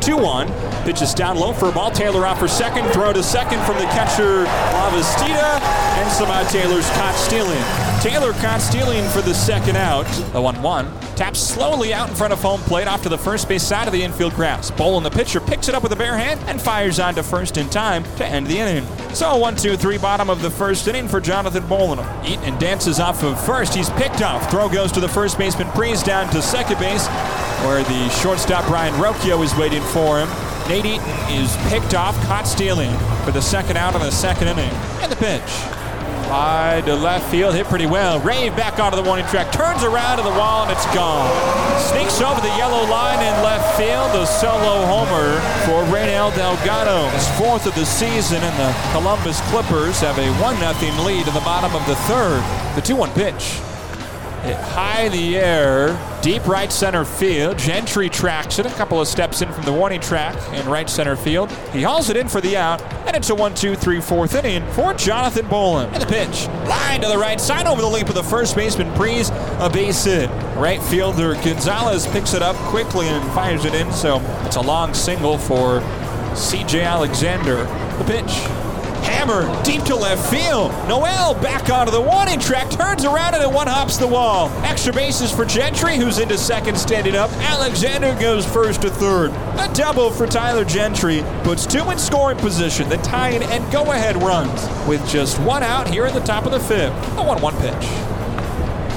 2-1. Pitches down low for a ball. Taylor out for second. Throw to second from the catcher Lavastida. And somehow Taylor's caught stealing. Taylor caught stealing for the second out. The 1-1. Taps slowly out in front of home plate off to the first base side of the infield grass. Bowlan, the pitcher, picks it up with a bare hand and fires on to first in time to end the inning. So 1 2 3, bottom of the first inning for Jonathan Bowlan. Eaton dances off of first. He's picked off. Throw goes to the first baseman. Prees down to second base where the shortstop Brayan Rocchio is waiting for him. Nate Eaton is picked off, caught stealing for the second out of the second inning. And the pitch. High to left field, hit pretty well. Rave back onto the warning track, turns around to the wall, and it's gone. Sneaks over the yellow line in left field. A solo homer for Reynel Delgado. His fourth of the season, and the Columbus Clippers have a 1 0 lead in the bottom of the third. The 2 1 pitch. High in the air, deep right center field. Gentry tracks it a couple of steps in from the warning track in right center field. He hauls it in for the out, and it's a 1 2 3 4th inning for Jonathan Bowlan. And the pitch. Line to the right side over the leap of the first baseman, Prees, a base hit. Right fielder Gonzalez picks it up quickly and fires it in, so it's a long single for CJ Alexander. The pitch. Hammer deep to left field. Noel back onto the warning track, turns around and it one hops the wall. Extra bases for Gentry, who's into second standing up. Alexander goes first to third. A double for Tyler Gentry puts two in scoring position. The tying and go ahead runs with just one out here at the top of the fifth. A 1 1 pitch.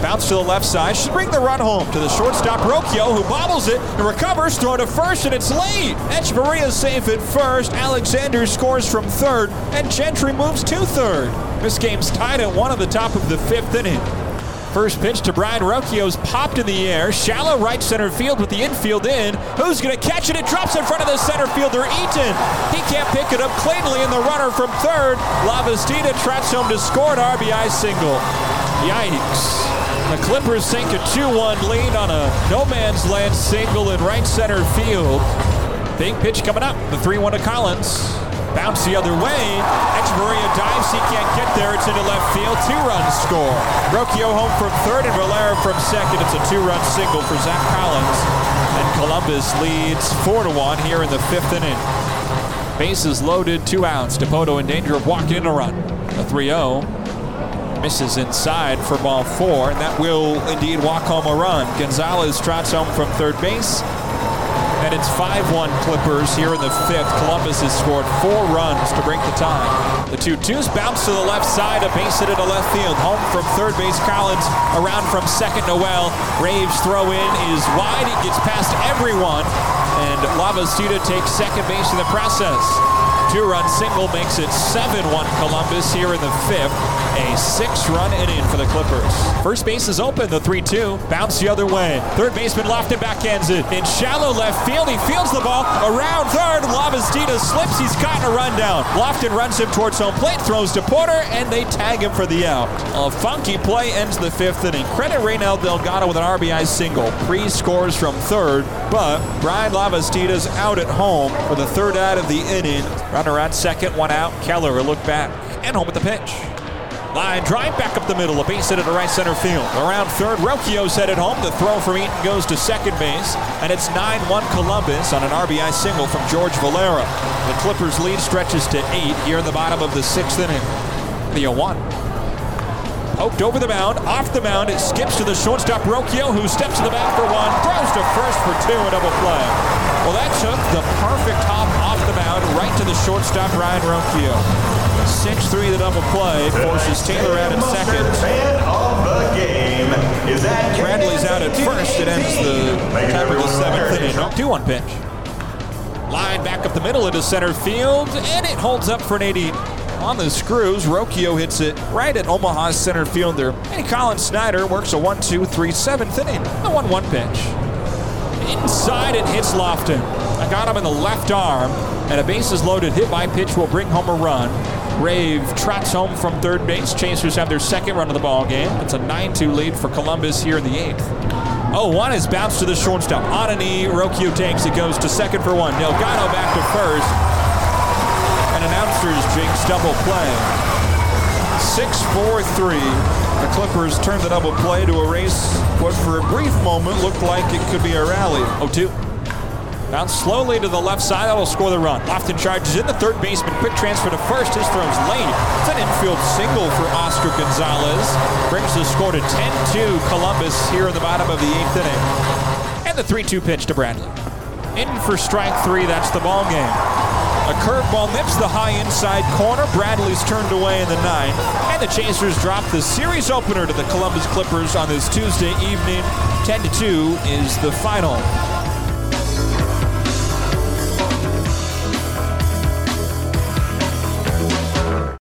Bounce to the left side. Should bring the run home to the shortstop Rocchio, who bobbles it and recovers. Throw to first, and it's late. Echeverria safe at first. Alexander scores from third, and Gentry moves to third. This game's tied at one at the top of the fifth inning. First pitch to Brayan Rocchio's popped in the air. Shallow right center field with the infield in. Who's going to catch it? It drops in front of the center fielder, Eaton. He can't pick it up cleanly, and the runner from third, Lavastida, trots home to score an RBI single. Yikes. The Clippers sink a 2-1 lead on a no man's land single in right center field. Big pitch coming up. The 3-1 to Collins. Bounce the other way. Echeverria dives. He can't get there. It's into left field. Two runs score. Rocchio home from third and Valera from second. It's a two-run single for Zack Collins. And Columbus leads 4-1 here in the fifth inning. Bases loaded, two outs. Dipoto in danger of walking in a run. A 3-0 misses inside for ball four, and that will indeed walk home a run. Gonzalez trots home from third base. And it's 5-1 Clippers here in the fifth. Columbus has scored four runs to break the tie. The 2-2s bounce to the left side, a base hit into left field. Home from third base, Collins around from second, Noel. Raves throw in is wide. It gets past everyone. And Lavastida takes second base in the process. Two-run single makes it 7-1 Columbus here in the fifth. A six-run inning for the Clippers. First base is open, the 3-2. Bounce the other way. Third baseman Loftin backhands it. In shallow left field, he fields the ball. Around third, Lavastida slips. He's caught in a rundown. Loftin runs him towards home plate, throws to Porter, and they tag him for the out. A funky play ends the fifth inning. Credit Reynel Delgado with an RBI single. Pre scores from third, but Bryan Lavastida's out at home for the third out of the inning. Runner on second, one out. Keller a look back and home with the pitch. Line drive back up the middle, a base hit at the right center field. Around third, Rocchio's headed home. The throw from Eaton goes to second base, and it's 9-1 Columbus on an RBI single from George Valera. The Clippers' lead stretches to eight here in the bottom of the sixth inning. The 0-1. Poked over the mound, off the mound, it skips to the shortstop Rocchio, who steps to the bat for one, throws to first for two, a double play. Well, that took the perfect mound right to the shortstop Ryan Rocchio. 6-3 the double play forces Taylor out at second. Bradley's out at first. It ends the top of the seventh inning. 2-1 pitch. Line back up the middle into center field, and it holds up for an 80 On the screws, Rocchio hits it right at Omaha's center fielder. And Collin Snider works a 1-2-3 7th inning. The 1-1 pitch. Inside it hits Loftin. I got him in the left arm, and a bases loaded hit by pitch will bring home a run. Rave trots home from third base. Chasers have their second run of the ball game. It's a 9-2 lead for Columbus here in the eighth. Oh, one is bounced to the shortstop. On a knee, Rocchio takes it, goes to second for one. Delgado back to first. And announcers jinx double play. 6-4-3. The Clippers turned the double play to erase what for a brief moment looked like it could be a rally. 0-2. Bounce slowly to the left side. That'll score the run. Loftin charges in the third baseman. Quick transfer to first. His throw's late. It's an infield single for Oscar Gonzalez. Brings the score to 10-2 Columbus here in the bottom of the eighth inning. And the 3-2 pitch to Bradley. In for strike three. That's the ball game. A curveball nips the high inside corner. Bradley's turned away in the ninth. And the Chasers drop the series opener to the Columbus Clippers on this Tuesday evening. 10 2 is the final.